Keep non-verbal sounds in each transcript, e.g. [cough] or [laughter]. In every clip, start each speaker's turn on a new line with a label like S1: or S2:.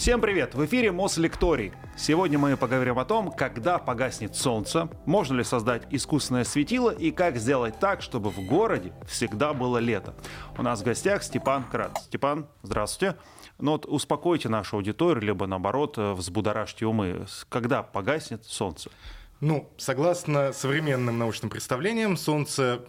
S1: Всем привет! В эфире Мослекторий. Сегодня мы поговорим о том, когда погаснет солнце, можно ли создать искусственное светило и как сделать так, чтобы в городе всегда было лето. У нас в гостях Степан Крат. Степан, здравствуйте. Ну вот успокойте нашу аудиторию, либо наоборот взбудоражьте умы. Когда погаснет солнце?
S2: Ну, согласно современным научным представлениям, Солнце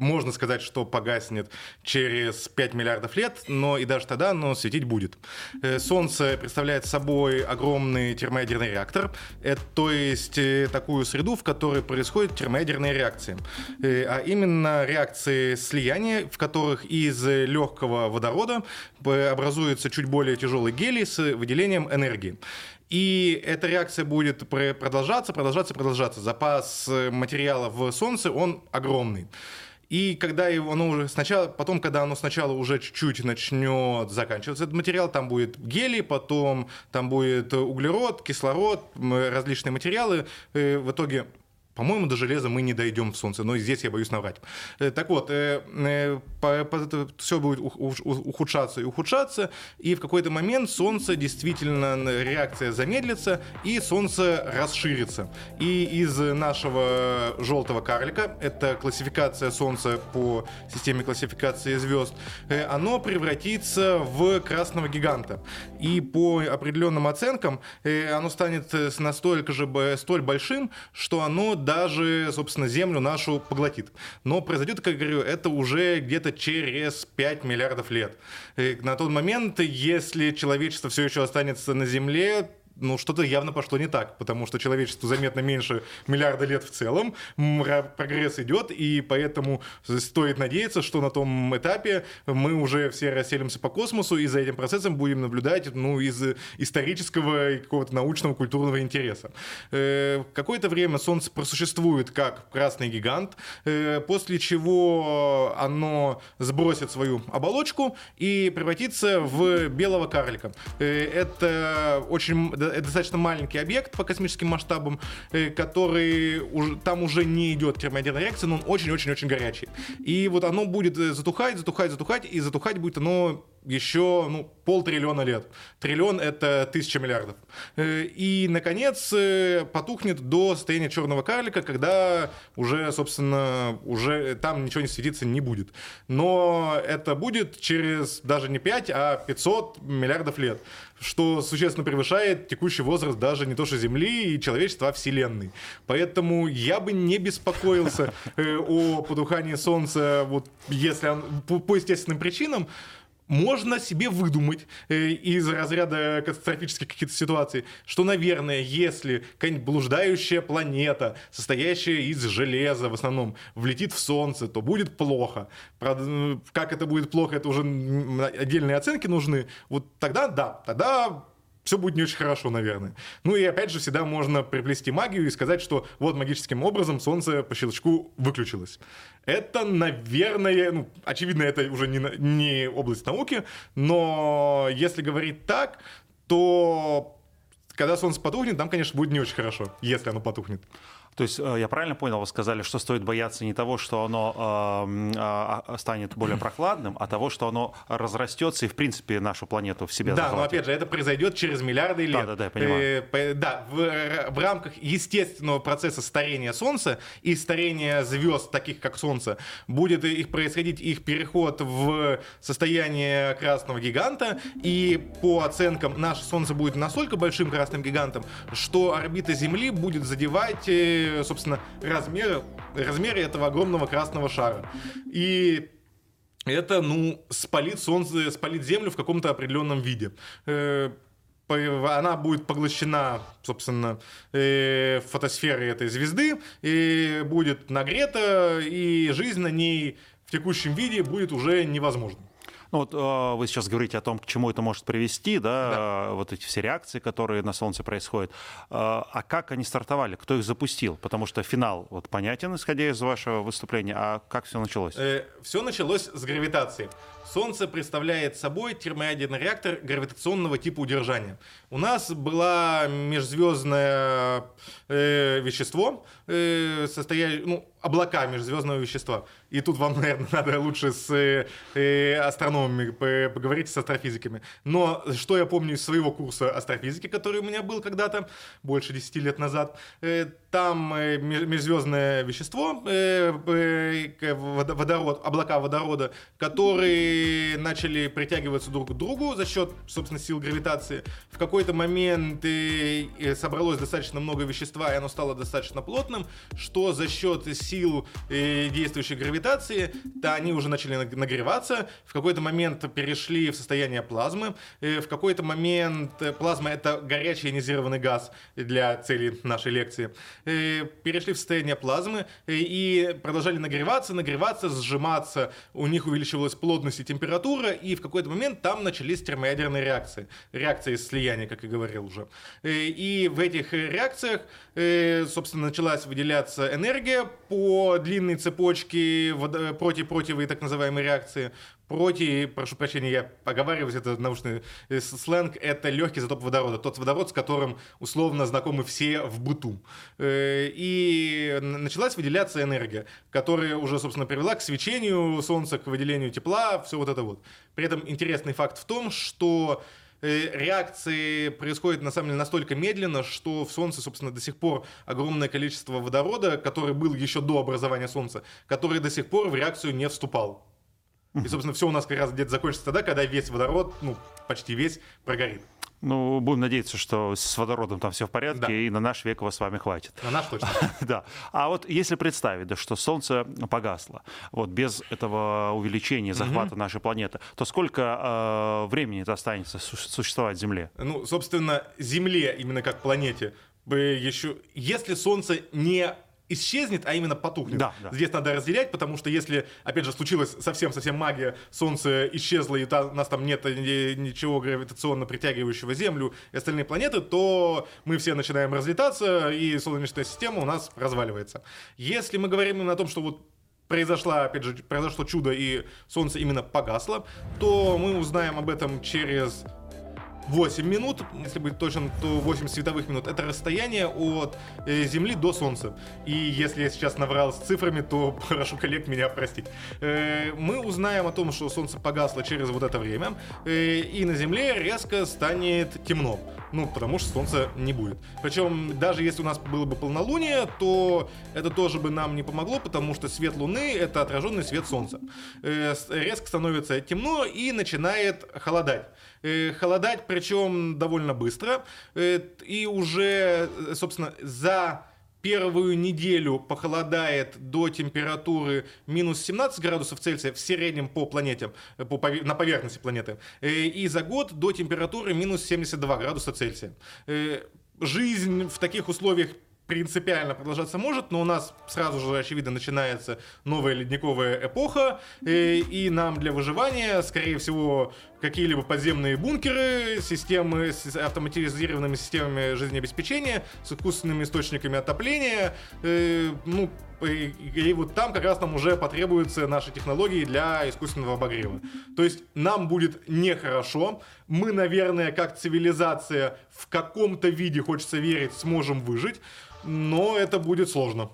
S2: можно сказать, что погаснет через 5 миллиардов лет, но и даже тогда оно светить будет. Э, Солнце представляет собой огромный термоядерный реактор, это, то есть э, такую среду, в которой происходят термоядерные реакции. Э, а именно реакции слияния, в которых из легкого водорода образуется чуть более тяжелый гелий с выделением энергии. И эта реакция будет продолжаться, продолжаться, продолжаться. Запас материала в Солнце, он огромный. И когда его, оно уже сначала, потом, когда оно сначала уже чуть-чуть начнет заканчиваться этот материал, там будет гелий, потом там будет углерод, кислород, различные материалы. Э, в итоге по-моему, до железа мы не дойдем в Солнце, но здесь я боюсь наврать. Э, так вот, э, э, все будет ухудшаться и ухудшаться, и в какой-то момент Солнце действительно, реакция замедлится, и Солнце расширится. И из нашего желтого карлика, это классификация Солнца по системе классификации звезд, оно превратится в красного гиганта. И по определенным оценкам оно станет настолько же столь большим, что оно даже, собственно, Землю нашу поглотит. Но произойдет, как я говорю, это уже где-то через 5 миллиардов лет. И на тот момент, если человечество все еще останется на Земле, ну, что-то явно пошло не так, потому что человечеству заметно меньше миллиарда лет в целом, прогресс идет, и поэтому стоит надеяться, что на том этапе мы уже все расселимся по космосу, и за этим процессом будем наблюдать, ну, из исторического и какого-то научного, культурного интереса. Э, какое-то время Солнце просуществует как красный гигант, э, после чего оно сбросит свою оболочку и превратится в белого карлика. Э, это очень это достаточно маленький объект по космическим масштабам, э, который уже, там уже не идет термоядерная реакция, но он очень-очень-очень горячий. И вот оно будет э, затухать, затухать, затухать, и затухать будет оно еще ну, полтриллиона лет. Триллион — это тысяча миллиардов. Э, и, наконец, потухнет до состояния черного карлика, когда уже, собственно, уже там ничего не светиться не будет. Но это будет через даже не 5, а 500 миллиардов лет что существенно превышает текущий возраст даже не то что Земли и человечества, а Вселенной. Поэтому я бы не беспокоился э, о потухании Солнца, вот если он, по, по естественным причинам, можно себе выдумать э, из разряда катастрофических каких-то ситуаций, что, наверное, если какая-нибудь блуждающая планета, состоящая из железа в основном, влетит в Солнце, то будет плохо. Правда, как это будет плохо, это уже отдельные оценки нужны. Вот тогда да, тогда все будет не очень хорошо, наверное. Ну и опять же, всегда можно приплести магию и сказать, что вот магическим образом солнце по щелчку выключилось. Это, наверное, ну, очевидно, это уже не, не область науки, но если говорить так, то когда солнце потухнет, там, конечно, будет не очень хорошо, если оно потухнет.
S1: То есть э, я правильно понял, вы сказали, что стоит бояться не того, что оно э, э, станет более [clears throat] прохладным, а того, что оно разрастется и, в принципе, нашу планету в себе
S2: Да, захватит. но опять же, это произойдет через миллиарды лет.
S1: Да, да, да, я понимаю.
S2: Э, да, в, в рамках естественного процесса старения Солнца и старения звезд, таких как Солнце, будет их происходить их переход в состояние красного гиганта, и по оценкам наше Солнце будет настолько большим красным гигантом, что орбита Земли будет задевать э, собственно, размеры, размеры этого огромного красного шара. И это, ну, спалит Солнце, спалит Землю в каком-то определенном виде э, она будет поглощена, собственно, э, фотосферой этой звезды, и будет нагрета, и жизнь на ней в текущем виде будет уже невозможна.
S1: Ну вот э, вы сейчас говорите о том, к чему это может привести, да, да. вот эти все реакции, которые на Солнце происходят. Э, а как они стартовали? Кто их запустил? Потому что финал вот понятен, исходя из вашего выступления. А как все началось?
S2: Э, все началось с гравитации. Солнце представляет собой термоядерный реактор гравитационного типа удержания. У нас было межзвездное э, вещество, э, состоя... ну, облака межзвездного вещества. И тут вам, [laughs] наверное, надо лучше с э, э астрономами поговорить, с астрофизиками. Но что я помню из своего курса астрофизики, который у меня был когда-то, больше 10 лет назад, э, там э, межзвездное вещество, э, э, водород, облака водорода, которые начали притягиваться друг к другу за счет, собственно, сил гравитации. В какой-то момент собралось достаточно много вещества, и оно стало достаточно плотным, что за счет сил действующей гравитации, да, они уже начали нагреваться, в какой-то момент перешли в состояние плазмы, в какой-то момент плазма это горячий ионизированный газ для целей нашей лекции, перешли в состояние плазмы и продолжали нагреваться, нагреваться, сжиматься, у них увеличивалась плотность и температура, и в какой-то момент там начались термоядерные реакции, реакции слияния, как я говорил уже. И в этих реакциях, собственно, началась выделяться энергия по длинной цепочке против-противой так называемой реакции, Проти, прошу прощения, я оговариваюсь, это научный э, сленг, это легкий изотоп водорода, тот водород, с которым условно знакомы все в быту. Э, и началась выделяться энергия, которая уже, собственно, привела к свечению Солнца, к выделению тепла, все вот это вот. При этом интересный факт в том, что э, реакции происходят на самом деле настолько медленно, что в Солнце, собственно, до сих пор огромное количество водорода, который был еще до образования Солнца, который до сих пор в реакцию не вступал. И, собственно, все у нас как раз где-то закончится тогда, когда весь водород, ну, почти весь, прогорит.
S1: Ну, будем надеяться, что с водородом там все в порядке, да. и на наш век его с вами хватит.
S2: На наш точно. [laughs]
S1: да. А вот если представить, да, что Солнце погасло, вот без этого увеличения захвата нашей планеты, то сколько э, времени это останется существовать Земле?
S2: Ну, собственно, Земле, именно как планете, бы еще, если Солнце не исчезнет, а именно потухнет. Да, да. Здесь надо разделять, потому что если, опять же, случилась совсем-совсем магия, Солнце исчезло, и та, у нас там нет ничего гравитационно притягивающего Землю и остальные планеты, то мы все начинаем разлетаться, и Солнечная система у нас разваливается. Если мы говорим именно о том, что вот произошла, опять же, произошло чудо, и Солнце именно погасло, то мы узнаем об этом через 8 минут, если быть точным, то 8 световых минут. Это расстояние от э, Земли до Солнца. И если я сейчас наврал с цифрами, то [laughs] прошу коллег меня простить. Э, мы узнаем о том, что Солнце погасло через вот это время, э, и на Земле резко станет темно. Ну, потому что Солнца не будет. Причем, даже если у нас было бы полнолуние, то это тоже бы нам не помогло, потому что свет Луны — это отраженный свет Солнца. Резко становится темно и начинает холодать. Э, холодать, причем довольно быстро. Э, и уже, э, собственно, за первую неделю похолодает до температуры минус 17 градусов Цельсия в среднем по планете, по, на поверхности планеты, и за год до температуры минус 72 градуса Цельсия. Жизнь в таких условиях принципиально продолжаться может, но у нас сразу же, очевидно, начинается новая ледниковая эпоха, и, и нам для выживания, скорее всего, какие-либо подземные бункеры, системы с автоматизированными системами жизнеобеспечения, с искусственными источниками отопления, э, ну, и, и вот там как раз нам уже потребуются наши технологии для искусственного обогрева. То есть нам будет нехорошо, мы, наверное, как цивилизация в каком-то виде, хочется верить, сможем выжить, но это будет сложно.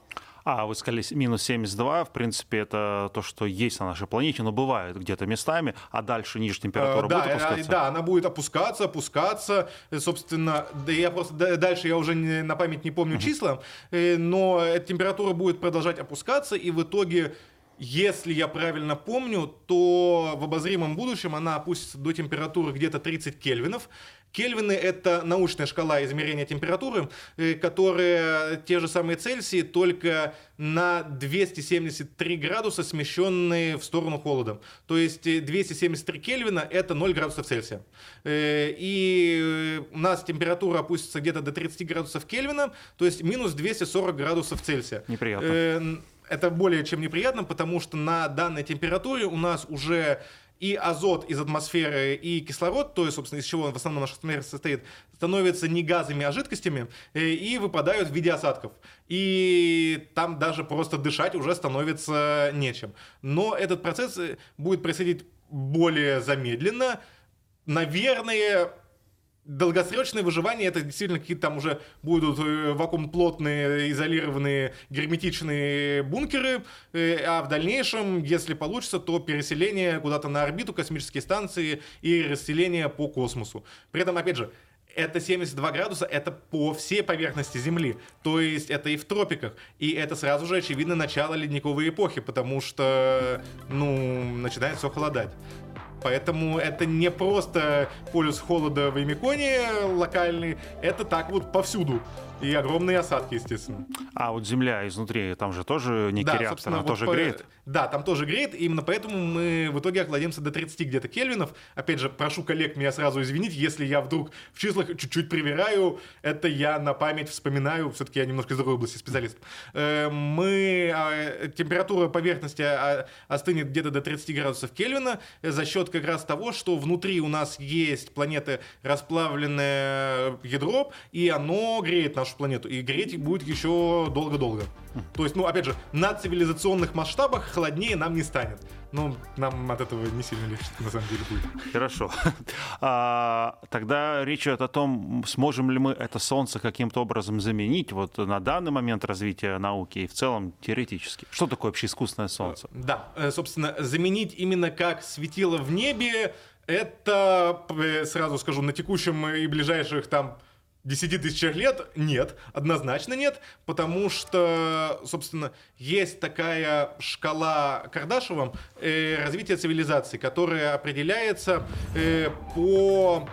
S1: А, вы сказали минус 72, в принципе, это то, что есть на нашей планете, но бывает где-то местами, а дальше ниже температура
S2: э, да,
S1: будет опускаться?
S2: Да, она будет опускаться, опускаться, собственно, да я просто дальше я уже не, на память не помню числа, э, но температура будет продолжать опускаться, и в итоге если я правильно помню, то в обозримом будущем она опустится до температуры где-то 30 кельвинов. Кельвины — это научная шкала измерения температуры, э, которая те же самые Цельсии, только на 273 градуса смещенные в сторону холода. То есть 273 Кельвина — это 0 градусов Цельсия. Э, и у нас температура опустится где-то до 30 градусов Кельвина, то есть минус 240 градусов Цельсия.
S1: Неприятно э,
S2: это более чем неприятно, потому что на данной температуре у нас уже и азот из атмосферы, и кислород, то есть, собственно, из чего в основном наша атмосфера состоит, становятся не газами, а жидкостями, э, и выпадают в виде осадков. И там даже просто дышать уже становится нечем. Но этот процесс э, будет происходить более замедленно. Наверное, долгосрочное выживание это действительно какие-то там уже будут э, вакуум-плотные, изолированные, герметичные бункеры, э, а в дальнейшем, если получится, то переселение куда-то на орбиту, космические станции и расселение по космосу. При этом, опять же, это 72 градуса, это по всей поверхности Земли. То есть это и в тропиках. И это сразу же, очевидно, начало ледниковой эпохи, потому что, ну, начинает все холодать. Поэтому это не просто полюс холода в Эмиконе локальный, это так вот повсюду. И огромные осадки, естественно.
S1: А вот Земля изнутри, там же тоже некий да, реактор, она вот тоже по... греет?
S2: Да, там тоже греет, и именно поэтому мы в итоге охладимся до 30 где-то кельвинов. Опять же, прошу коллег меня сразу извинить, если я вдруг в числах чуть-чуть привираю, это я на память вспоминаю, все-таки я немножко из другой области специалист. Э, мы, а, температура поверхности а, остынет где-то до 30 градусов Кельвина за счет как раз того, что внутри у нас есть планеты расплавленное ядро, и оно греет наш нашу планету. И греть будет еще долго-долго. То есть, ну, опять же, на цивилизационных масштабах холоднее нам не станет. Но нам от этого не сильно легче, на самом деле, будет.
S1: Хорошо. [laughs] А, тогда речь идет о том, сможем ли мы это Солнце каким-то образом заменить вот на данный момент развития науки и в целом теоретически. Что такое вообще искусственное Солнце?
S2: Да, э, собственно, заменить именно как светило в небе, это, э, сразу скажу, на текущем и ближайших там 10 тысячах лет? Нет, однозначно нет, потому что, собственно, есть такая шкала Кардашева э, развития цивилизации, которая определяется э, по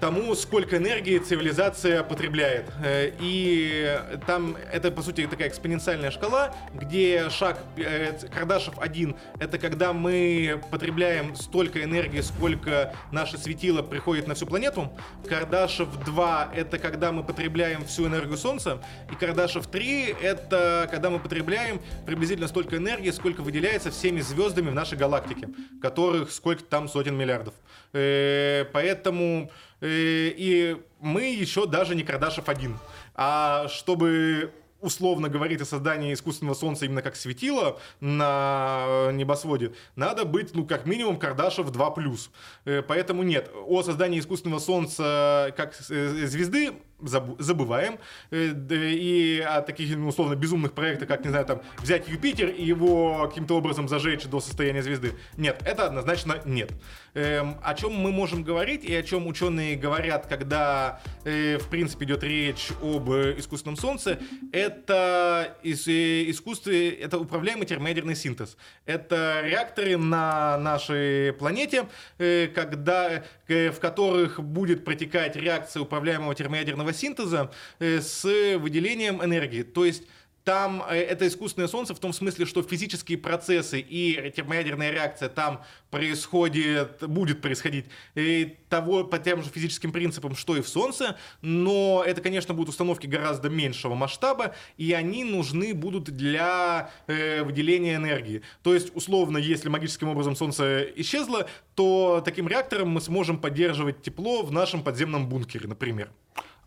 S2: тому, сколько энергии цивилизация потребляет. Э, и там это, по сути, такая экспоненциальная шкала, где шаг э, Кардашев 1 — это когда мы потребляем столько энергии, сколько наше светило приходит на всю планету. Кардашев 2 — это когда мы потребляем всю энергию Солнца. И Кардашев 3 — это когда мы потребляем приблизительно столько энергии, сколько выделяется всеми звездами в нашей галактике, которых сколько там сотен миллиардов. Э, поэтому и мы еще даже не Кардашев один. А чтобы условно говорить о создании искусственного солнца именно как светило на небосводе, надо быть, ну, как минимум, Кардашев 2+. Э, поэтому нет, о создании искусственного солнца как э, звезды забываем. Э, и о таких, ну, условно, безумных проектах, как, не знаю, там, взять Юпитер и его каким-то образом зажечь до состояния звезды. Нет, это однозначно нет. Эм, о чем мы можем говорить и о чем ученые говорят, когда, э, в принципе, идет речь об искусственном Солнце, это из, э, искусстве, это управляемый термоядерный синтез. Это реакторы на нашей планете, э, когда, э, в которых будет протекать реакция управляемого термоядерного термоядерного синтеза э, с выделением энергии. То есть там э, это искусственное солнце в том смысле, что физические процессы и термоядерная реакция там происходит, будет происходить и э, того по тем же физическим принципам, что и в Солнце, но это, конечно, будут установки гораздо меньшего масштаба, и они нужны будут для э, выделения энергии. То есть, условно, если магическим образом Солнце исчезло, то таким реактором мы сможем поддерживать тепло в нашем подземном бункере, например.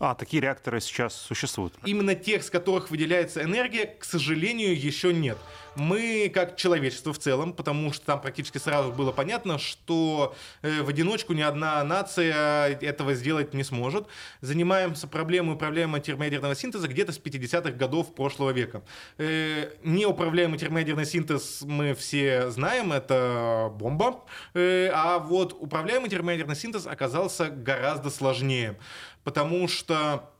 S1: А, такие реакторы сейчас существуют.
S2: Именно тех, с которых выделяется энергия, к сожалению, еще нет. Мы, как человечество в целом, потому что там практически сразу было понятно, что э, в одиночку ни одна нация этого сделать не сможет, занимаемся проблемой управляемого термоядерного синтеза где-то с 50-х годов прошлого века. Э, неуправляемый термоядерный синтез мы все знаем, это бомба, э, а вот управляемый термоядерный синтез оказался гораздо сложнее потому что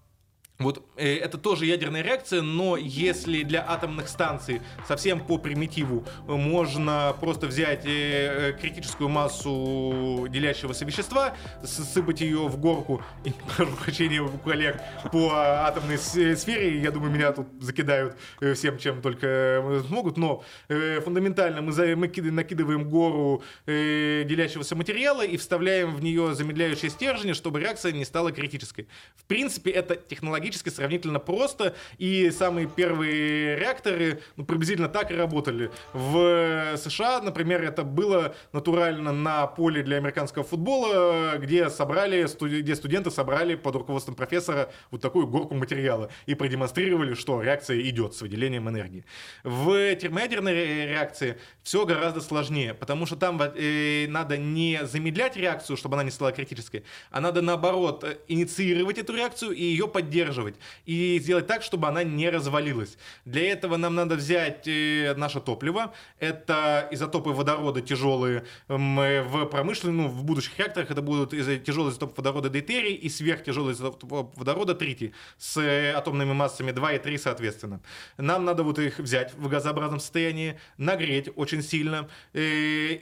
S2: вот э, это тоже ядерная реакция, но если для атомных станций совсем по примитиву можно просто взять э, э критическую массу делящегося вещества, сыпать ее в горку, [laughs] и прошу прощения у коллег по атомной сфере, я думаю, меня тут закидают э, всем, чем только э, смогут, но э, фундаментально мы, за, мы накидываем гору э, делящегося материала и вставляем в нее замедляющие стержни, чтобы реакция не стала критической. В принципе, это технологически технологически сравнительно просто, и самые первые реакторы ну, приблизительно так и работали. В США, например, это было натурально на поле для американского футбола, где собрали, где студенты собрали под руководством профессора вот такую горку материала и продемонстрировали, что реакция идет с выделением энергии. В термоядерной реакции все гораздо сложнее, потому что там э, надо не замедлять реакцию, чтобы она не стала критической, а надо наоборот инициировать эту реакцию и ее поддерживать. И сделать так, чтобы она не развалилась. Для этого нам надо взять э, наше топливо. Это изотопы водорода тяжелые. В промышленных, ну, в будущих реакторах это будут тяжелые изотопы водорода дейтерий и сверхтяжелые изотопы водорода тритий с э, атомными массами 2 и 3 соответственно. Нам надо вот их взять в газообразном состоянии, нагреть очень сильно э,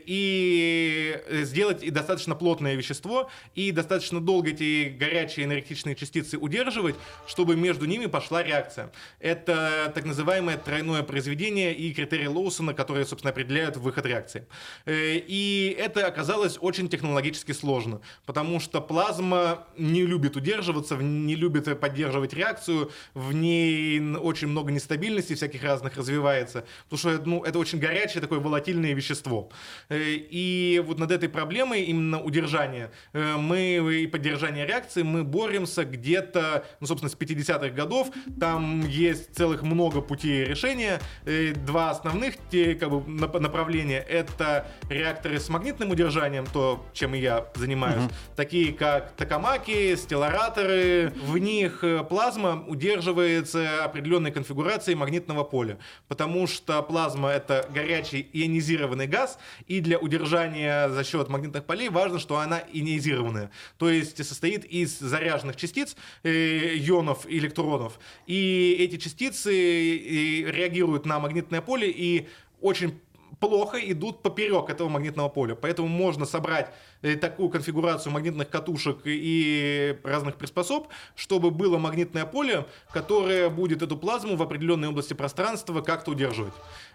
S2: и сделать достаточно плотное вещество и достаточно долго эти горячие энергетичные частицы удерживать, чтобы между ними пошла реакция. Это так называемое тройное произведение и критерии Лоусона, которые, собственно, определяют выход реакции. Э, и это оказалось очень технологически сложно, потому что плазма не любит удерживаться, не любит поддерживать реакцию, в ней очень много нестабильности всяких разных развивается, потому что ну, это очень горячее такое волатильное вещество. Э, и вот над этой проблемой именно удержания э, мы и поддержания реакции мы боремся где-то, ну, собственно, с 50-х годов. Там есть целых много путей решения. Э, два основных те, как бы, направления — это реакторы с магнитным удержанием, то, чем и я занимаюсь, угу. такие как токамаки, стеллараторы. В них плазма удерживается определенной конфигурацией магнитного поля, потому что плазма — это горячий ионизированный газ, и для удержания за счет магнитных полей важно, что она ионизированная, то есть состоит из заряженных частиц, э, ионов и электронов, и эти частицы реагируют на магнитное поле и очень плохо идут поперек этого магнитного поля. Поэтому можно собрать э, такую конфигурацию магнитных катушек и разных приспособ, чтобы было магнитное поле, которое будет эту плазму в определенной области пространства как-то удерживать.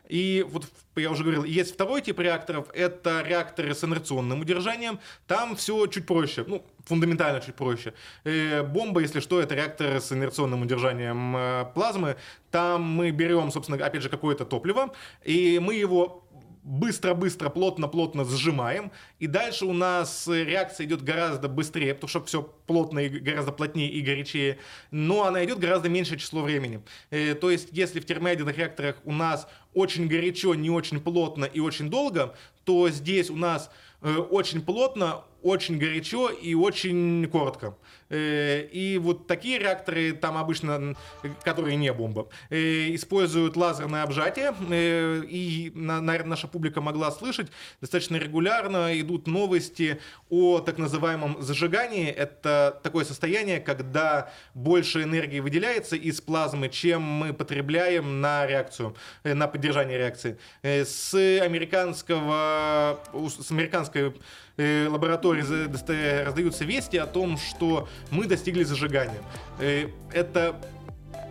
S2: И вот я уже говорил, есть второй тип реакторов, это реакторы с инерционным удержанием. Там все чуть проще, ну, фундаментально чуть проще. Э, бомба, если что, это реактор с инерционным удержанием э, плазмы. Там мы берем, собственно, опять же, какое-то топливо, и мы его быстро-быстро, плотно-плотно сжимаем, и дальше у нас реакция идет гораздо быстрее, потому что все плотно и гораздо плотнее и горячее, но она идет гораздо меньшее число времени. Э, то есть, если в термоядерных реакторах у нас очень горячо, не очень плотно и очень долго, то здесь у нас э, очень плотно, очень горячо и очень коротко. Э, и вот такие реакторы, там обычно, которые не бомба, э, используют лазерное обжатие. Э, и, наверное, наша публика могла слышать, достаточно регулярно идут новости о так называемом зажигании. Это такое состояние, когда больше энергии выделяется из плазмы, чем мы потребляем на реакцию, на поддержание реакции. С американского, с американской лаборатории раздаются вести о том, что мы достигли зажигания. Э, это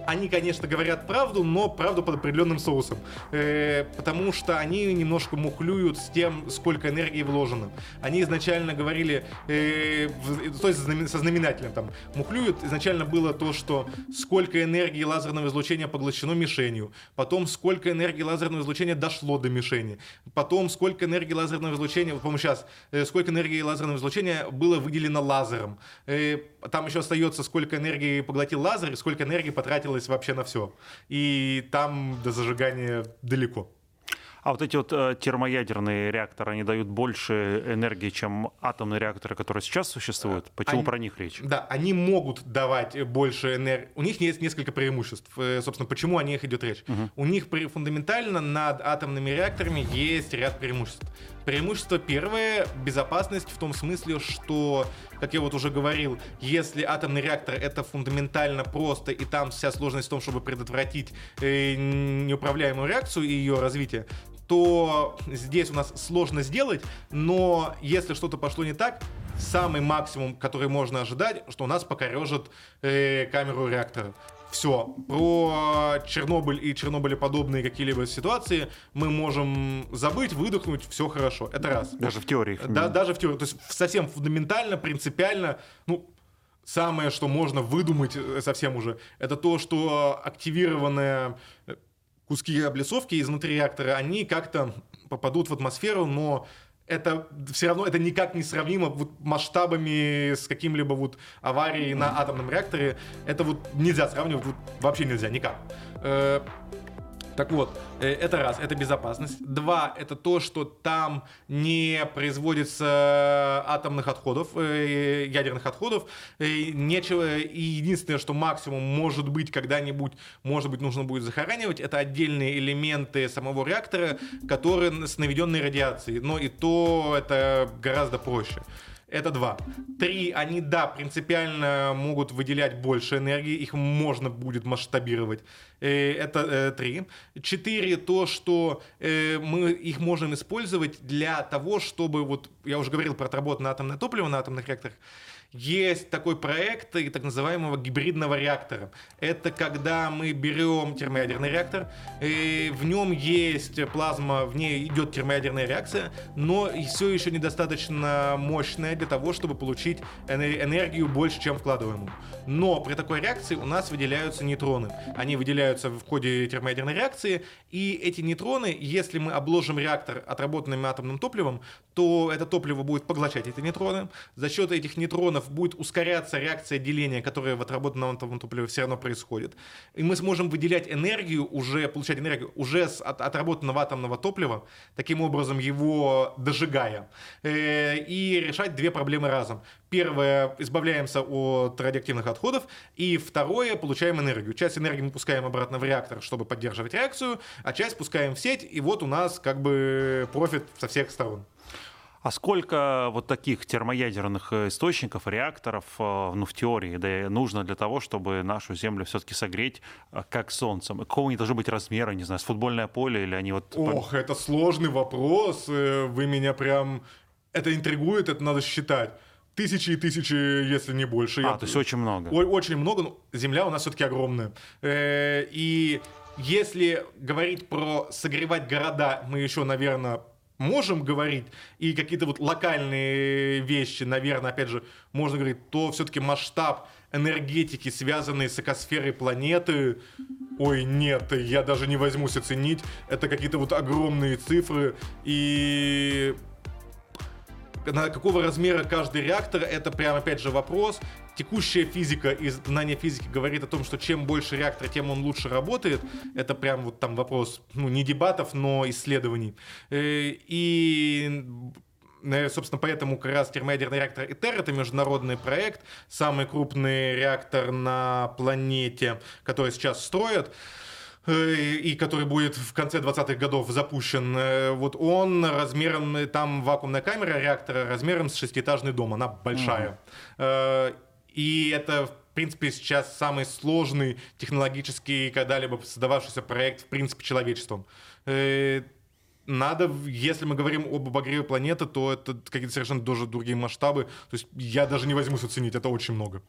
S2: они, конечно, говорят правду, но правду под определенным соусом. Э, потому что они немножко мухлюют с тем, сколько энергии вложено. Они изначально говорили, э, то есть со знаменателем там, мухлюют. Изначально было то, что сколько энергии лазерного излучения поглощено мишенью, потом сколько энергии лазерного излучения дошло до мишени, потом сколько энергии лазерного излучения, вот, по-моему, сейчас, э, сколько энергии лазерного излучения было выделено лазером. Там еще остается, сколько энергии поглотил лазер и сколько энергии потратил тратилось вообще на все. И там до зажигания далеко.
S1: А вот эти вот э, термоядерные реакторы, они дают больше энергии, чем атомные реакторы, которые сейчас существуют? Почему
S2: они,
S1: про них речь?
S2: Да, они могут давать больше энергии. У них есть несколько преимуществ. Э, собственно, почему о них идет речь? Угу. У них фундаментально над атомными реакторами есть ряд преимуществ. Преимущество первое – безопасность в том смысле, что, как я вот уже говорил, если атомный реактор – это фундаментально просто, и там вся сложность в том, чтобы предотвратить э, неуправляемую реакцию и ее развитие, то здесь у нас сложно сделать, но если что-то пошло не так, самый максимум, который можно ожидать, что у нас покорежит э, камеру реактора. Все. Про Чернобыль и Чернобылеподобные какие-либо ситуации мы можем забыть, выдохнуть, все хорошо. Это раз.
S1: Даже в теории.
S2: Да, даже в теории. То есть совсем фундаментально, принципиально, ну, самое, что можно выдумать э, совсем уже, это то, что активированные э, куски облицовки изнутри реактора, они как-то попадут в атмосферу, но это все равно это никак не сравнимо вот масштабами с каким-либо вот аварией на атомном реакторе. Это вот нельзя сравнивать, вот вообще нельзя никак. Э, так вот, э, это раз, это безопасность. Два, это то, что там не производится атомных отходов, э, ядерных отходов. Нечего, и единственное, что максимум может быть когда-нибудь, может быть, нужно будет захоранивать, это отдельные элементы самого реактора, которые с наведенной радиацией. Но и то это гораздо проще. Это два. Три, они, да, принципиально могут выделять больше энергии, их можно будет масштабировать. Э, это э, три. Четыре, то, что э, мы их можем использовать для того, чтобы, вот я уже говорил про отработанное атомное топливо на атомных реакторах, есть такой проект и так называемого гибридного реактора. Это когда мы берем термоядерный реактор, и в нем есть плазма, в ней идет термоядерная реакция, но все еще недостаточно мощная для того, чтобы получить энергию больше, чем вкладываемую. Но при такой реакции у нас выделяются нейтроны. Они выделяются в ходе термоядерной реакции, и эти нейтроны, если мы обложим реактор отработанным атомным топливом, то это топливо будет поглощать эти нейтроны. За счет этих нейтронов будет ускоряться реакция деления, которая в отработанном топливе все равно происходит. И мы сможем выделять энергию, уже получать энергию уже с от, отработанного атомного топлива, таким образом его дожигая, э, и решать две проблемы разом. Первое, избавляемся от радиоактивных отходов, и второе, получаем энергию. Часть энергии мы пускаем обратно в реактор, чтобы поддерживать реакцию, а часть пускаем в сеть, и вот у нас как бы профит со всех сторон.
S1: А сколько вот таких термоядерных э, источников, реакторов, э, ну, в теории, да, нужно для того, чтобы нашу Землю все-таки согреть э, как Солнцем? Какого они должны быть размера, не знаю, с футбольное поле или они вот...
S2: Ох, это сложный вопрос, вы меня прям... Это интригует, это надо считать тысячи и тысячи, если не больше.
S1: А, Я... то есть очень много.
S2: Очень много, но Земля у нас все-таки огромная. И если говорить про согревать города, мы еще, наверное, можем говорить, и какие-то вот локальные вещи, наверное, опять же, можно говорить, то все-таки масштаб энергетики, связанной с экосферой планеты, ой, нет, я даже не возьмусь оценить. Это какие-то вот огромные цифры, и на какого размера каждый реактор, это прям опять же вопрос текущая физика и знание физики говорит о том, что чем больше реактор, тем он лучше работает. Это прям вот там вопрос, ну, не дебатов, но исследований. Э, и собственно, поэтому как раз термоядерный реактор ИТЕР — это международный проект, самый крупный реактор на планете, который сейчас строят э, и который будет в конце 20-х годов запущен, э, вот он размером, там вакуумная камера реактора размером с шестиэтажный дом, она большая. Mm-hmm. И это, в принципе, сейчас самый сложный технологический когда-либо создававшийся проект, в принципе, человечеством. Э, надо, если мы говорим об обогреве планеты, то это какие-то совершенно тоже другие масштабы. То есть я даже не возьмусь оценить, это очень много.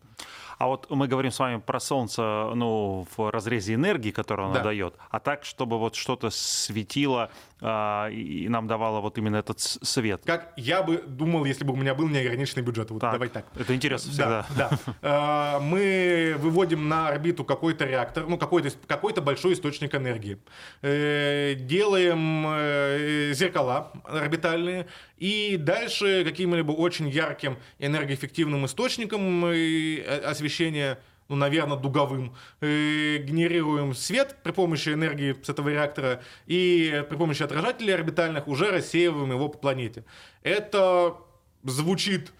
S1: А вот мы говорим с вами про Солнце ну, в разрезе энергии, которую оно да. дает, а так, чтобы вот что-то светило а, и нам давало вот именно этот свет.
S2: Как я бы думал, если бы у меня был неограниченный бюджет. Вот так, давай так.
S1: Это интересно всегда.
S2: Да, да. А, мы выводим на орбиту какой-то реактор, ну какой-то какой большой источник энергии. Э, делаем э, зеркала орбитальные, и дальше каким-либо очень ярким энергоэффективным источником э, освещения ну, наверное, дуговым, э, генерируем свет при помощи энергии с этого реактора и при помощи отражателей орбитальных уже рассеиваем его по планете. Это звучит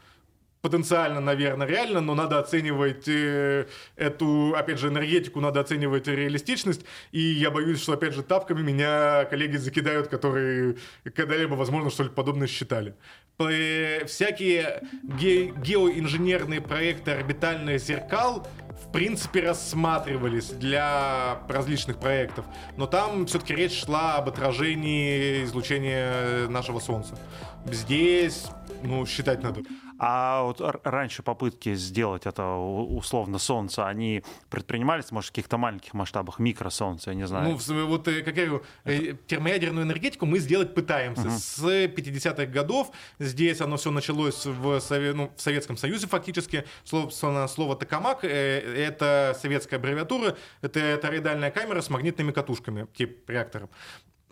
S2: потенциально, наверное, реально, но надо оценивать э, эту, опять же, энергетику, надо оценивать реалистичность, и я боюсь, что, опять же, тапками меня коллеги закидают, которые когда-либо, возможно, что-либо подобное считали. Всякие ге- геоинженерные проекты орбитальных зеркал, в принципе, рассматривались для различных проектов, но там все-таки речь шла об отражении излучения нашего Солнца. Здесь, ну, считать надо.
S1: А вот раньше попытки сделать это условно солнце, они предпринимались, может, в каких-то маленьких масштабах, микросолнца, я не знаю.
S2: Ну, вот, э, как я говорю, это... термоядерную энергетику мы сделать пытаемся. Угу. С 50-х годов здесь оно все началось в, Сове... ну, в Советском Союзе фактически. Собственно, слово «токамак» — э, это советская аббревиатура, это тороидальная камера с магнитными катушками, тип реактора.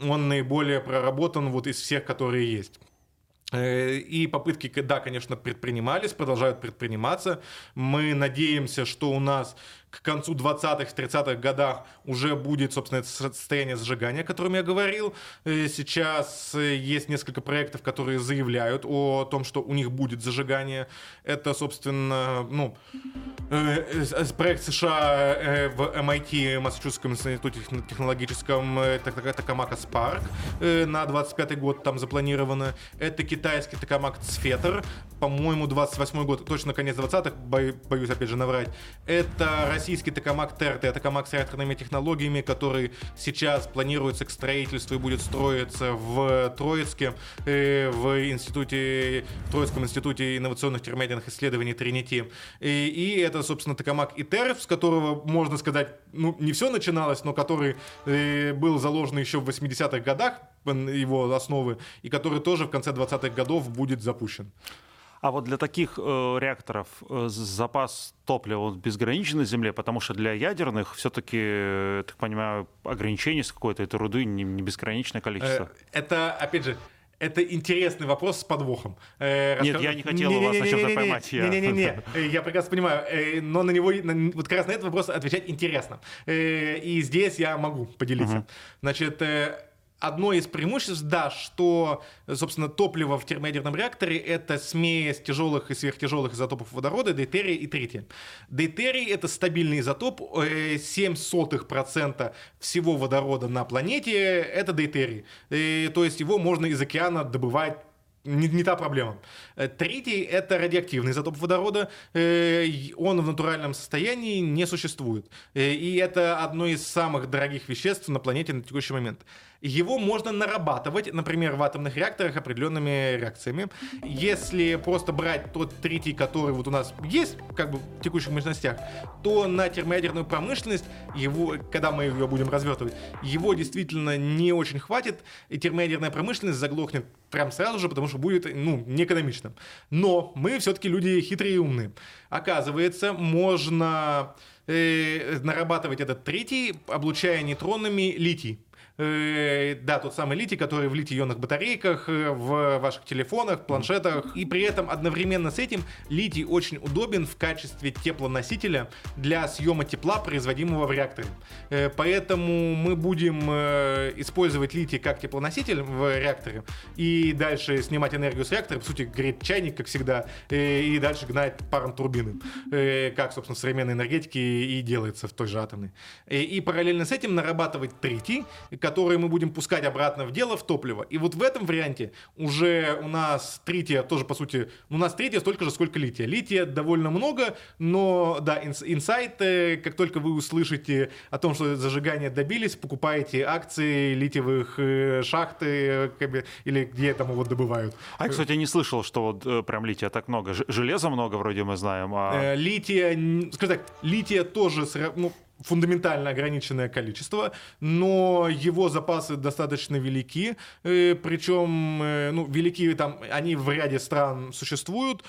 S2: Он наиболее проработан вот из всех, которые есть. Э, и попытки, да, конечно, предпринимались, продолжают предприниматься. Мы надеемся, что у нас к концу 20-х, 30-х годах уже будет, собственно, это состояние сжигания, о котором я говорил. Э, сейчас э, есть несколько проектов, которые заявляют о том, что у них будет зажигание. Это, собственно, ну, э, проект США в MIT, Массачусетском институте технологическом, Токамака Spark на 25 год там запланировано. Это китайский Токамак Цфетер, по-моему, 28 год, точно конец 20-х, боюсь опять же наврать. Это российский токамак ТРТ, токамак с реакторными технологиями, который сейчас планируется к строительству и будет строиться в Троицке, э, в институте, в Троицком институте инновационных термоядерных исследований Тринити. И, и это, собственно, токамак ИТЕР, с которого, можно сказать, ну, не все начиналось, но который э, был заложен еще в 80-х годах, его основы, и который тоже в конце 20-х годов будет запущен.
S1: А вот для таких э, реакторов э, запас топлива безграничен на Земле, потому что для ядерных все-таки, э, так понимаю, ограничение с какой-то этой руды не, не безграничное количество.
S2: Э, это, опять же, это интересный вопрос с подвохом.
S1: Э, Нет, я не хотел не, вас не, на чем-то поймать.
S2: Не-не-не, [laughs] я прекрасно понимаю, э, но на него, на, вот как раз на этот вопрос отвечать интересно. Э, и здесь я могу поделиться. Угу. Значит, э, одно из преимуществ, да, что, собственно, топливо в термоядерном реакторе — это смесь тяжелых и сверхтяжелых изотопов водорода, дейтерия и трития. Дейтерий — это стабильный изотоп, 0,07% э, всего водорода на планете — это дейтерий. И, то есть его можно из океана добывать не, не та проблема. Э, третий – это радиоактивный изотоп водорода. Э, он в натуральном состоянии не существует. И это одно из самых дорогих веществ на планете на текущий момент его можно нарабатывать, например, в атомных реакторах определенными реакциями. Если просто брать тот третий, который вот у нас есть, как бы в текущих мощностях, то на термоядерную промышленность, его, когда мы ее будем развертывать, его действительно не очень хватит, и термоядерная промышленность заглохнет прям сразу же, потому что будет, ну, неэкономичным. Но мы все-таки люди хитрые и умные. Оказывается, можно э, нарабатывать этот третий, облучая нейтронами литий. Э, да, тот самый литий, который в литий-ионных батарейках, э, в ваших телефонах, планшетах. И при этом одновременно с этим литий очень удобен в качестве теплоносителя для съема тепла, производимого в реакторе. Э, поэтому мы будем использовать литий как теплоноситель в реакторе и дальше снимать энергию с реактора, по сути, греть чайник, как всегда, и дальше гнать паром турбины, как, собственно, в современной энергетике и делается в той же атомной. И параллельно с этим нарабатывать тритий, которые мы будем пускать обратно в дело, в топливо. И вот в этом варианте уже у нас трития тоже, по сути, у нас трития столько же, сколько лития. Лития довольно много, но, да, инсайт, как только вы услышите о том, что зажигание добились, покупаете акции литиевых э, шахт или где там его добывают.
S1: А я, кстати, не слышал, что вот э, прям лития так много. Железа много вроде мы знаем. А...
S2: Э, лития, скажем так, лития тоже, ну, фундаментально ограниченное количество, но его запасы достаточно велики, э, причем, э, ну, велики там, они в ряде стран существуют.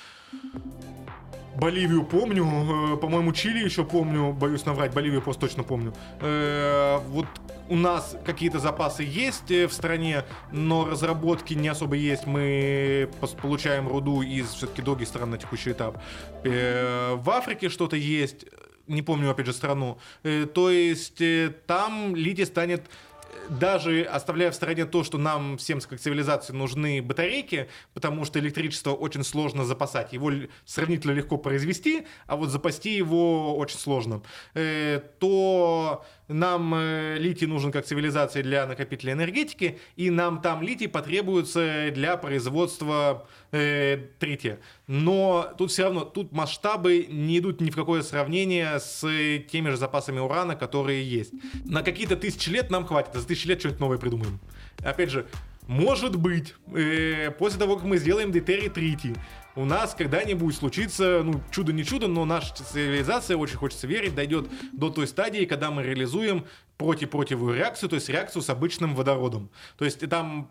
S2: Боливию помню, э, по-моему, Чили еще помню, боюсь наврать, Боливию просто точно помню. Вот у нас какие-то запасы есть в стране, но разработки не особо есть. Мы получаем руду из все-таки других стран на текущий этап. В Африке что-то есть не помню, опять же, страну. Э, то есть э, там литий станет э, даже оставляя в стороне то, что нам всем как цивилизации нужны батарейки, потому что электричество очень сложно запасать. Его сравнительно легко произвести, а вот запасти его очень сложно. То нам э, литий нужен как цивилизации для накопителя энергетики, и нам там литий потребуется для производства э, трития. Но тут все равно, тут масштабы не идут ни в какое сравнение с теми же запасами урана, которые есть. На какие-то тысячи лет нам хватит, за тысячи лет что-нибудь новое придумаем. Опять же, может быть, э, после того, как мы сделаем дейтерий тритий, у нас когда-нибудь случится, ну, чудо не чудо, но наша цивилизация, очень хочется верить, дойдет до той стадии, когда мы реализуем против-противую реакцию, то есть реакцию с обычным водородом. То есть там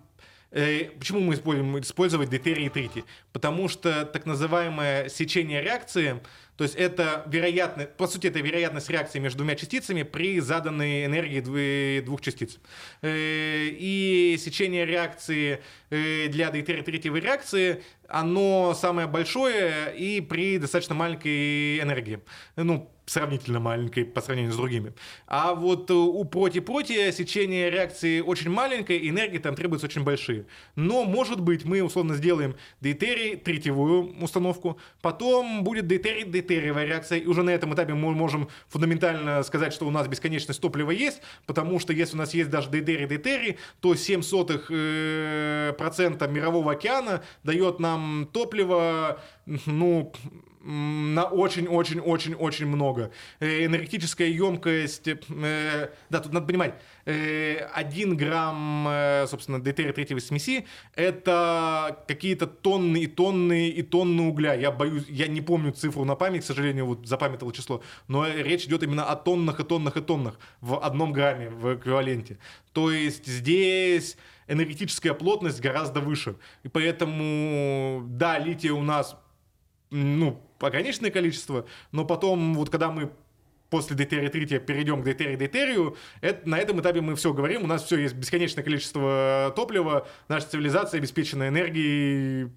S2: Э, почему мы используем использовать дейтерий и тритий? Потому что так называемое сечение реакции, то есть это вероятность, по сути, это вероятность реакции между двумя частицами при заданной энергии двух частиц. Э, и сечение реакции э, для дейтерий третьей реакции, оно самое большое и при достаточно маленькой энергии. Ну, сравнительно маленькой по сравнению с другими. А вот э, у проти-проти сечение реакции очень маленькое, энергии там требуются очень большие. Но, может быть, мы условно сделаем дейтерий, третьевую установку, потом будет дейтерий, дейтериевая реакция, и уже на этом этапе мы можем фундаментально сказать, что у нас бесконечность топлива есть, потому что если у нас есть даже дейтерий, дейтерий, то 7 сотых э, процента мирового океана дает нам топливо, ну, на очень-очень-очень-очень много. Э, энергетическая емкость, э, да, тут надо понимать, э, 1 грамм, э, собственно, дейтерия третьей смеси — это какие-то тонны и тонны и тонны угля. Я боюсь, я не помню цифру на память, к сожалению, вот запамятовал число, но речь идет именно о тоннах и тоннах и тоннах в одном грамме, в эквиваленте. То есть здесь энергетическая плотность гораздо выше. И поэтому, да, лития у нас ну, ограниченное количество, но потом, вот когда мы после дейтерия трития перейдем к дейтерию дейтерию, это, на этом этапе мы все говорим, у нас все есть бесконечное количество топлива, наша цивилизация обеспечена энергией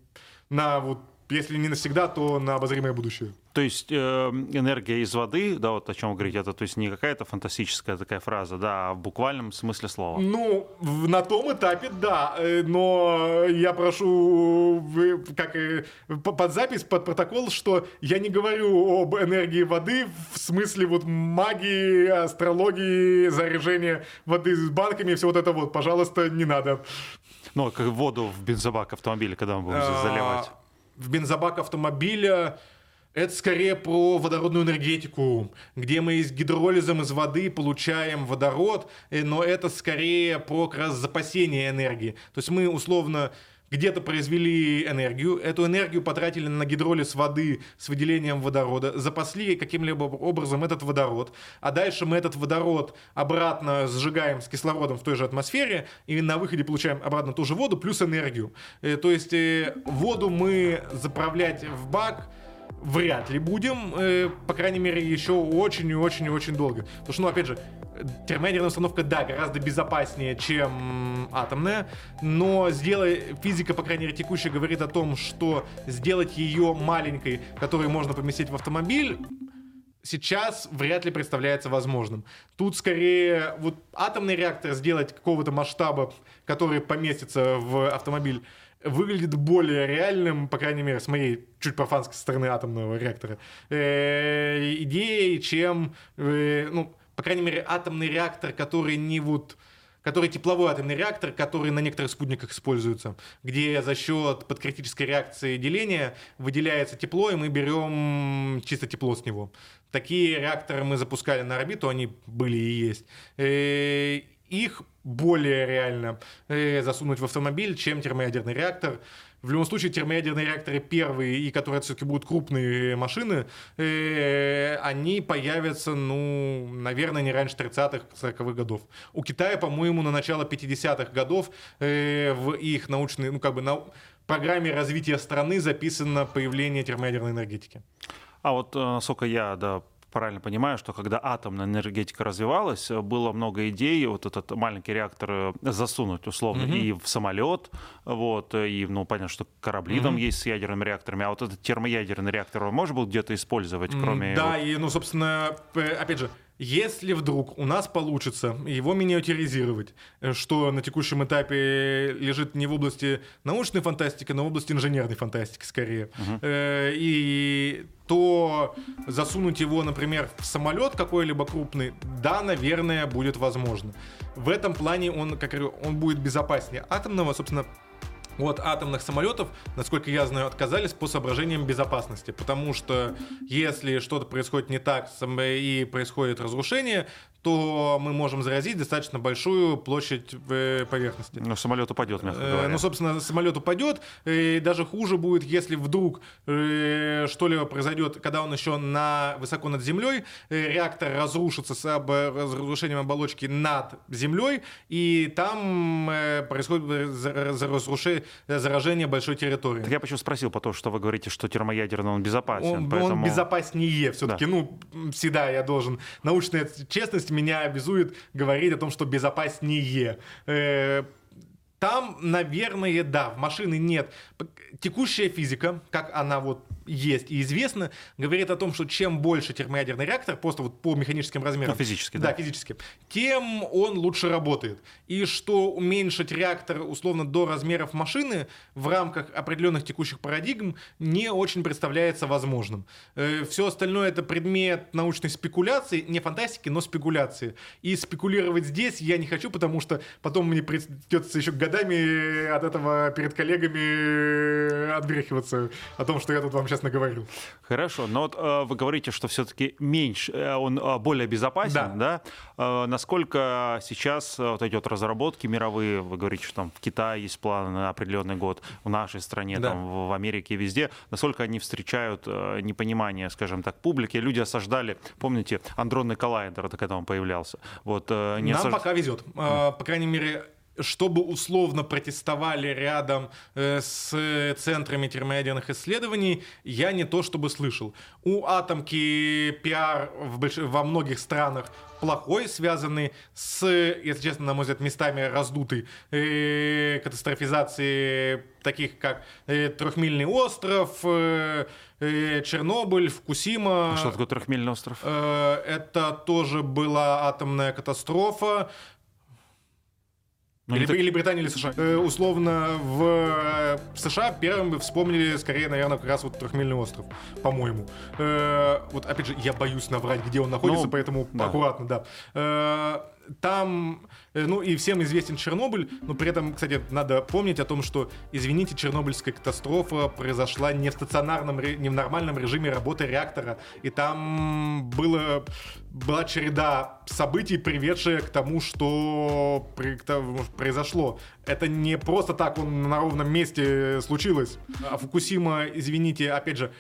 S2: на вот если не навсегда, то на обозримое будущее.
S1: То есть э, энергия из воды, да, вот о чем вы говорите, это то есть не какая-то фантастическая такая фраза, да, а в буквальном смысле слова.
S2: Ну, на том этапе, да, э, но я прошу как под запись, под протокол, что я не говорю об энергии воды в смысле вот магии, астрологии, заряжения воды с банками и все вот это вот, пожалуйста, не надо.
S1: Ну, как воду в бензобак автомобиля, когда мы будем а, заливать
S2: в бензобак автомобиля это скорее про водородную энергетику, где мы из гидролизом из воды получаем водород, э, но это скорее про как раз запасение энергии. То есть мы условно где-то произвели энергию, эту энергию потратили на гидролиз воды с выделением водорода, запасли каким-либо образом этот водород, а дальше мы этот водород обратно сжигаем с кислородом в той же атмосфере, и на выходе получаем обратно ту же воду плюс энергию. Э, то есть э, воду мы заправлять в бак, вряд ли будем, э, по крайней мере, еще очень и очень и очень долго. Потому что, ну, опять же, термоядерная установка, да, гораздо безопаснее, чем атомная, но сделай, физика, по крайней мере, текущая говорит о том, что сделать ее маленькой, которую можно поместить в автомобиль, сейчас вряд ли представляется возможным. Тут скорее вот атомный реактор сделать какого-то масштаба, который поместится в автомобиль, выглядит более реальным, по крайней мере, с моей чуть профанской стороны атомного реактора, э, идеей, чем, э, ну, по крайней мере, атомный реактор, который не вот который тепловой атомный реактор, который на некоторых спутниках используется, где за счет подкритической реакции деления выделяется тепло, и мы берем чисто тепло с него. Такие реакторы мы запускали на орбиту, они были и есть. Их более реально э, засунуть в автомобиль, чем термоядерный реактор. В любом случае, термоядерные реакторы первые, и которые все-таки будут крупные машины, э, они появятся, ну, наверное, не раньше 30-х, 40-х годов. У Китая, по-моему, на начало 50-х годов э, в их научной, ну, как бы на программе развития страны записано появление термоядерной энергетики.
S1: А вот, насколько я да, правильно понимаю, что когда атомная энергетика развивалась, было много идей вот этот маленький реактор э, засунуть условно mm-hmm. и в самолет, вот, и, ну, понятно, что корабли mm-hmm. там есть с ядерными реакторами, а вот этот термоядерный реактор он может был где-то использовать, кроме...
S2: Да, вот... и, ну, собственно, опять же, Если вдруг у нас получится его миниатюризировать, э, что на текущем этапе лежит не в области научной фантастики, но в области инженерной фантастики скорее, угу. и то засунуть его, например, в самолет какой-либо крупный, да, наверное, будет возможно. В этом плане он, как говорю, он будет безопаснее атомного, собственно, от атомных самолетов, насколько я знаю, отказались по соображениям безопасности, потому что если что-то происходит не так и происходит разрушение, то мы можем заразить достаточно большую площадь э, поверхности.
S1: Но самолет упадет, мягко э, говоря.
S2: Ну, собственно, самолет упадет, и даже хуже будет, если вдруг э, что-либо произойдет, когда он еще на, высоко над землей, реактор разрушится с разрушением оболочки над землей, и там происходит заражение большой территории.
S1: Так я почему спросил, потому что вы говорите, что термоядерный он безопасен.
S2: Он, поэтому... он безопаснее все-таки. Да. Ну, всегда я должен. Научная честность меня обязует говорить о том, что безопаснее. Э, там, наверное, да, в машины нет. Текущая физика, как она вот есть и известно, говорит о том, что чем больше термоядерный реактор, просто вот по механическим размерам.
S1: Ну, физически, да.
S2: Да, физически. Тем он лучше работает. И что уменьшить реактор условно до размеров машины в рамках определенных текущих парадигм не очень представляется возможным. Э, Все остальное это предмет научной спекуляции, не фантастики, но спекуляции. И спекулировать здесь я не хочу, потому что потом мне придется еще годами от этого перед коллегами отбрехиваться о том, что я тут вам сейчас наговорил.
S1: Хорошо, но вот э, вы говорите, что все-таки меньше, э, он э, более безопасен, да? да? Э, насколько сейчас э, вот эти вот разработки мировые, вы говорите, что там в Китае есть планы на определенный год, в нашей стране, да. там в Америке, везде, насколько они встречают э, непонимание, скажем так, публики? Люди осаждали, помните, андронный коллайдер, когда он появлялся.
S2: Вот, не Нам осаж... пока везет. Э, по крайней мере, чтобы условно протестовали рядом э, с центрами термоядерных исследований, я не то чтобы слышал. У атомки пиар в больш... во многих странах плохой, связанный с, если честно, на мой взгляд, местами раздутой э, катастрофизации таких как э, Трехмильный остров, э, э, Чернобыль, Фукусима.
S1: А что такое Трехмильный остров?
S2: Э, это тоже была атомная катастрофа. Ну, или, так... или Британия, или США. Э, условно, в, э, в США первым вспомнили, скорее, наверное, как раз вот Трехмельный остров, по-моему. Э, вот, опять же, я боюсь наврать, где он находится, ну, поэтому да. аккуратно, да. Э, там, э, ну и всем известен Чернобыль, но при этом, кстати, надо помнить о том, что, извините, Чернобыльская катастрофа произошла не в стационарном, не в нормальном режиме работы реактора, и там было, была череда событий, приведшая к тому, что произошло. Это не просто так он на ровном месте случилось. А Фукусима, извините, опять же,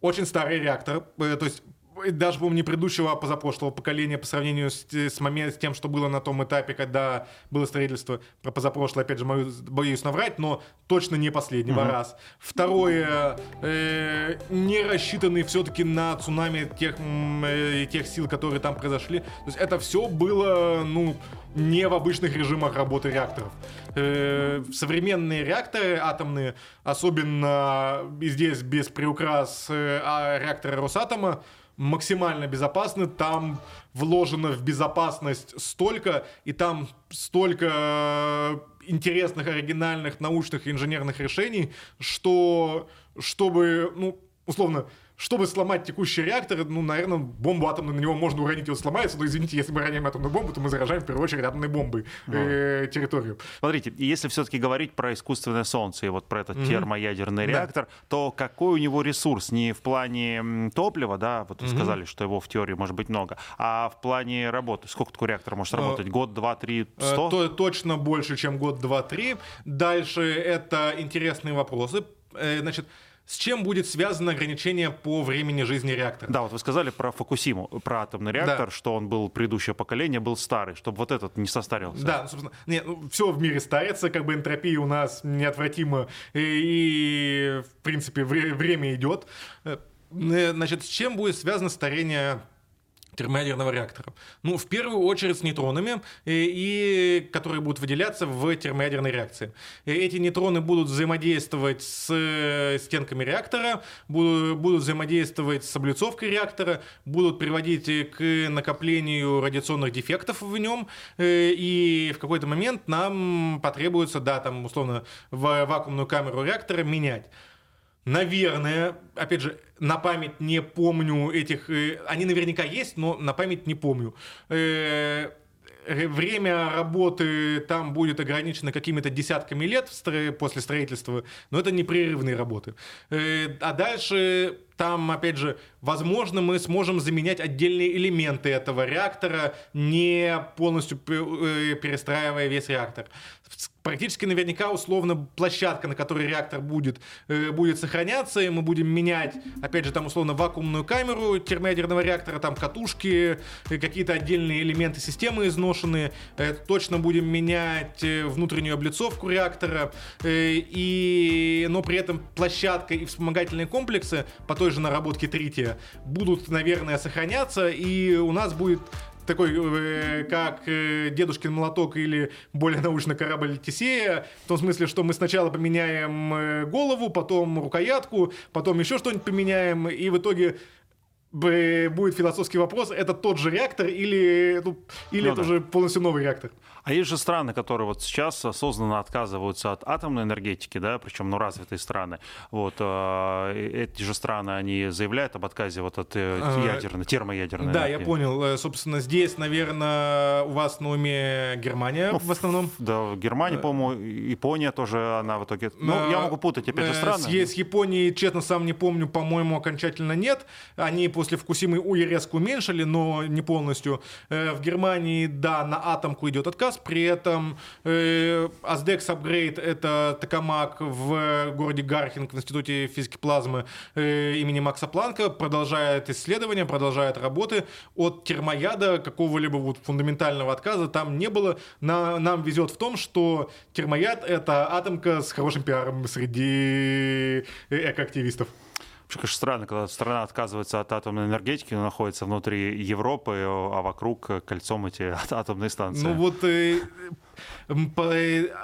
S2: очень старый реактор, э, то есть даже, по-моему, не предыдущего, а позапрошлого поколения по сравнению с, с, момент, с тем, что было на том этапе, когда было строительство. Про позапрошлое, опять же, боюсь наврать, но точно не последнего угу. раз. Второе, э, не рассчитанный все-таки на цунами тех, э, тех сил, которые там произошли. То есть это все было, ну, не в обычных режимах работы реакторов. Э, современные реакторы атомные, особенно здесь без приукрас э, а реакторы Росатома, максимально безопасны, там вложено в безопасность столько, и там столько э, интересных, оригинальных научных и инженерных решений, что чтобы, ну, условно, чтобы сломать текущий реактор, ну, наверное, бомбу атомную на него можно уронить, и он сломается, но, извините, если мы роняем атомную бомбу, то мы заражаем, в первую очередь, атомной бомбой э, территорию.
S1: Смотрите, если все-таки говорить про искусственное солнце и вот про этот mm-hmm. термоядерный реактор, то какой у него ресурс? Не в плане топлива, да, вот вы mm-hmm. сказали, что его в теории может быть много, а в плане работы. Сколько такой реактор может работать? Год, два, три, сто?
S2: То, точно больше, чем год, два, три. Дальше это интересные вопросы. Э, значит, с чем будет связано ограничение по времени жизни реактора?
S1: Да, вот вы сказали про Фукусиму, про атомный реактор, да. что он был предыдущее поколение, был старый, чтобы вот этот не состарился.
S2: Да, собственно, не, ну, все в мире старится, как бы энтропия у нас неотвратима, и, и в принципе, время идет. Э, значит, с чем будет связано старение термоядерного реактора? Ну, в первую очередь с нейтронами, и, и, которые будут выделяться в термоядерной реакции. И эти нейтроны будут взаимодействовать с э, стенками реактора, будут, будут взаимодействовать с облицовкой реактора, будут приводить к накоплению радиационных дефектов в нем, э, и в какой-то момент нам потребуется, да, там, условно, в вакуумную камеру реактора менять. Наверное, опять же, на память не помню этих... Э, они наверняка есть, но на память не помню. Э, время работы там будет ограничено какими-то десятками лет после строительства, но это непрерывные работы. Э, а дальше там, опять же, возможно, мы сможем заменять отдельные элементы этого реактора, не полностью перестраивая весь реактор. Практически наверняка условно площадка, на которой реактор будет, э, будет сохраняться, и мы будем менять, опять же, там условно вакуумную камеру термоядерного реактора, там катушки, э, какие-то отдельные элементы системы изношенные, э, точно будем менять э, внутреннюю облицовку реактора, э, и, но при этом площадка и вспомогательные комплексы по той же наработке трития будут, наверное, сохраняться, и у нас будет такой, э, как э, дедушкин молоток или более научно корабль Тесея, в том смысле, что мы сначала поменяем э, голову, потом рукоятку, потом еще что-нибудь поменяем, и в итоге будет философский вопрос, это тот же реактор или, ну, или ну, это да. уже полностью новый реактор?
S1: А есть же страны, которые вот сейчас осознанно отказываются от атомной энергетики, да, причем, ну, развитые страны. Вот, э, эти же страны, они заявляют об отказе вот от э, а, ядерной, термоядерной
S2: Да, энергии. я понял. Э, собственно, здесь, наверное, у вас на уме Германия ну, в основном.
S1: Да, Германия, по-моему, Япония тоже, она в итоге... Ну, я могу путать, опять же, страны.
S2: Есть Японии, честно, сам не помню, по-моему, окончательно нет. Они после Фукусимы резко уменьшили, но не полностью. В Германии, да, на атомку идет отказ. При этом э, Azdex Upgrade — это токамак в городе Гархинг в Институте физики плазмы э, имени Макса Планка. Продолжает исследования, продолжает работы. От термояда какого-либо вот фундаментального отказа там не было. На, нам везет в том, что термояд — это атомка с хорошим пиаром среди экоактивистов.
S1: Вообще, конечно, странно, когда страна отказывается от атомной энергетики, но находится внутри Европы, а вокруг кольцом эти [laughs] атомные станции.
S2: Ну вот э, э,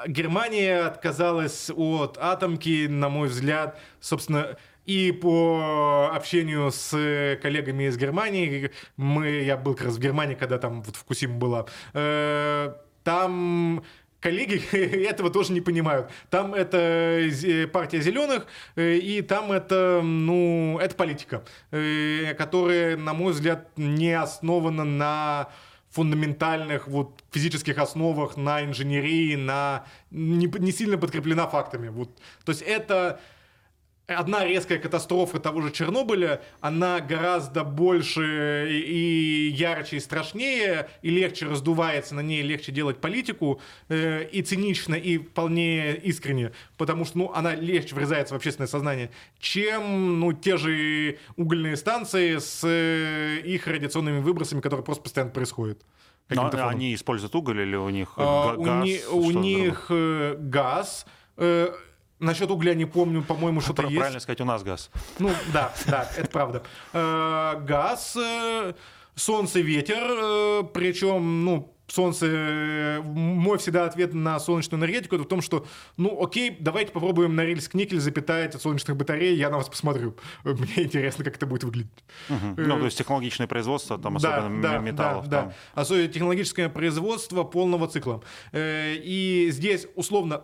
S2: Германия отказалась от атомки, на мой взгляд, собственно, и по общению с коллегами из Германии, мы, я был как раз в Германии, когда там вот в Кусим была, э, там коллеги [laughs] этого тоже не понимают. Там это партия зеленых, э, и там это, ну, это политика, э, которая, на мой взгляд, не основана на фундаментальных вот физических основах, на инженерии, на не, не сильно подкреплена фактами. Вот. То есть это одна резкая катастрофа того же Чернобыля, она гораздо больше и ярче, и страшнее, и легче раздувается, на ней легче делать политику, э, и цинично, и вполне искренне, потому что ну, она легче врезается в общественное сознание, чем ну, те же угольные станции с э, их радиационными выбросами, которые просто постоянно происходят.
S1: Но они используют уголь или у них а, газ?
S2: У, не, у них э, газ. Э, Насчет угля не помню, по-моему, что-то есть.
S1: Правильно сказать, у нас газ.
S2: Ну, да, да, это правда. Э, газ, э, солнце, ветер, э, причем, ну, солнце, мой всегда ответ на солнечную энергетику это в том, что, ну, окей, давайте попробуем на рельс никель запитать от солнечных батарей, я на вас посмотрю. Мне интересно, как это будет выглядеть.
S1: Угу. Ну, то есть технологичное производство, там, особенно да, металлов.
S2: Да, там. да, особенно технологическое производство полного цикла. И здесь, условно,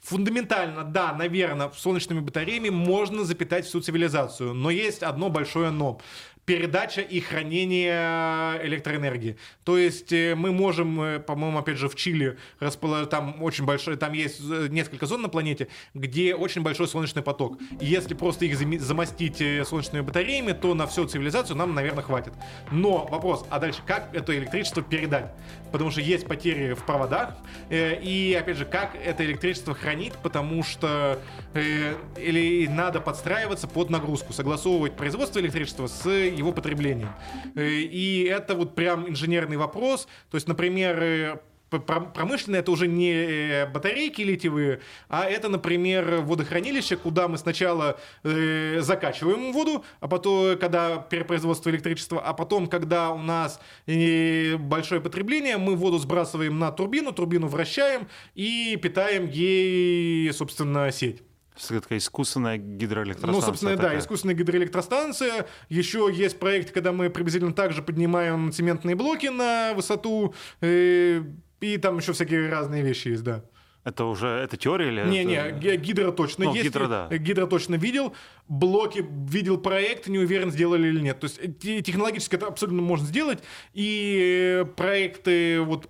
S2: Фундаментально, да, наверное, солнечными батареями можно запитать всю цивилизацию, но есть одно большое но передача и хранение электроэнергии. То есть э, мы можем, э, по-моему, опять же, в Чили расположить, там очень большой, там есть э, несколько зон на планете, где очень большой солнечный поток. И если просто их замостить солнечными батареями, то на всю цивилизацию нам, наверное, хватит. Но вопрос, а дальше как это электричество передать? Потому что есть потери в проводах, и, опять же, как это электричество хранить, потому что или надо подстраиваться под нагрузку, согласовывать производство электричества с его потреблением. Э, и это вот прям инженерный вопрос. То есть, например, э, промышленные это уже не э, батарейки литиевые, а это, например, водохранилище, куда мы сначала э, закачиваем воду, а потом, когда перепроизводство электричества, а потом, когда у нас э, большое потребление, мы воду сбрасываем на турбину, турбину вращаем и питаем ей, собственно, сеть
S1: такая искусственная гидроэлектростанция.
S2: Ну, собственно,
S1: такая.
S2: да, искусственная гидроэлектростанция. Еще есть проект, когда мы приблизительно так же поднимаем цементные блоки на высоту. Э, и там еще всякие разные вещи есть, да.
S1: Это уже это теория или
S2: не,
S1: это...
S2: не, гидро точно ну, есть.
S1: Гидро, да.
S2: Гидро точно видел. Блоки видел проект, не уверен, сделали или нет. То есть э, технологически это абсолютно можно сделать. И проекты вот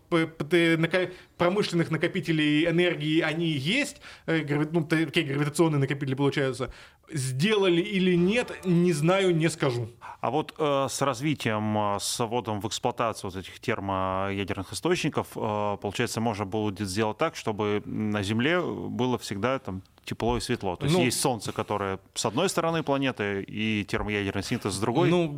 S2: промышленных накопителей энергии, они есть. Э, ну, такие гравитационные накопители получаются. Сделали или нет, не знаю, не скажу.
S1: А вот э, с развитием, э, с вводом в эксплуатацию вот этих термоядерных источников, э, получается, можно будет сделать так, чтобы на Земле было всегда там тепло и светло. То есть ну, есть Солнце, которое с одной стороны планеты, и термоядерный синтез с другой.
S2: Ну,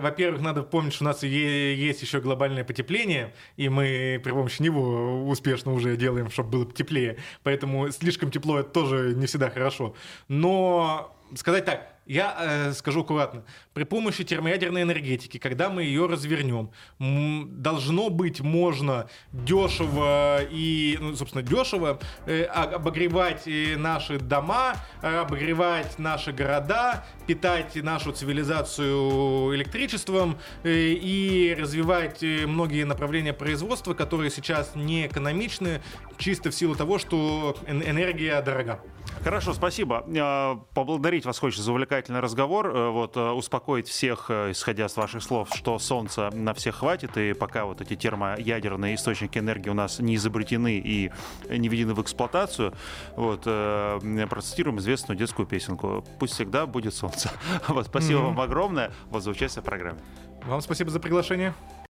S2: во-первых, надо помнить, что у нас есть еще глобальное потепление, и мы при помощи него успешно уже делаем, чтобы было теплее. Поэтому слишком тепло это тоже не всегда хорошо. Но сказать так, я э, скажу аккуратно. При помощи термоядерной энергетики, когда мы ее развернем, должно быть можно дешево и, ну, собственно, дешево э, обогревать э, наши дома, э, обогревать наши города, питать нашу цивилизацию электричеством э, и развивать э, многие направления производства, которые сейчас не экономичны, чисто в силу того, что энергия дорога.
S1: Хорошо, спасибо. А, поблагодарить вас хочется за увлекательный разговор. Э, вот, э, успокоить всех, э, исходя с ваших слов, что солнца на всех хватит, и пока вот эти термоядерные источники энергии у нас не изобретены и не введены в эксплуатацию, вот, процитируем известную детскую песенку «Пусть всегда будет солнце». [laughs] Вот, спасибо mm-hmm. вам огромное вот, за участие в программе.
S2: Вам спасибо за приглашение.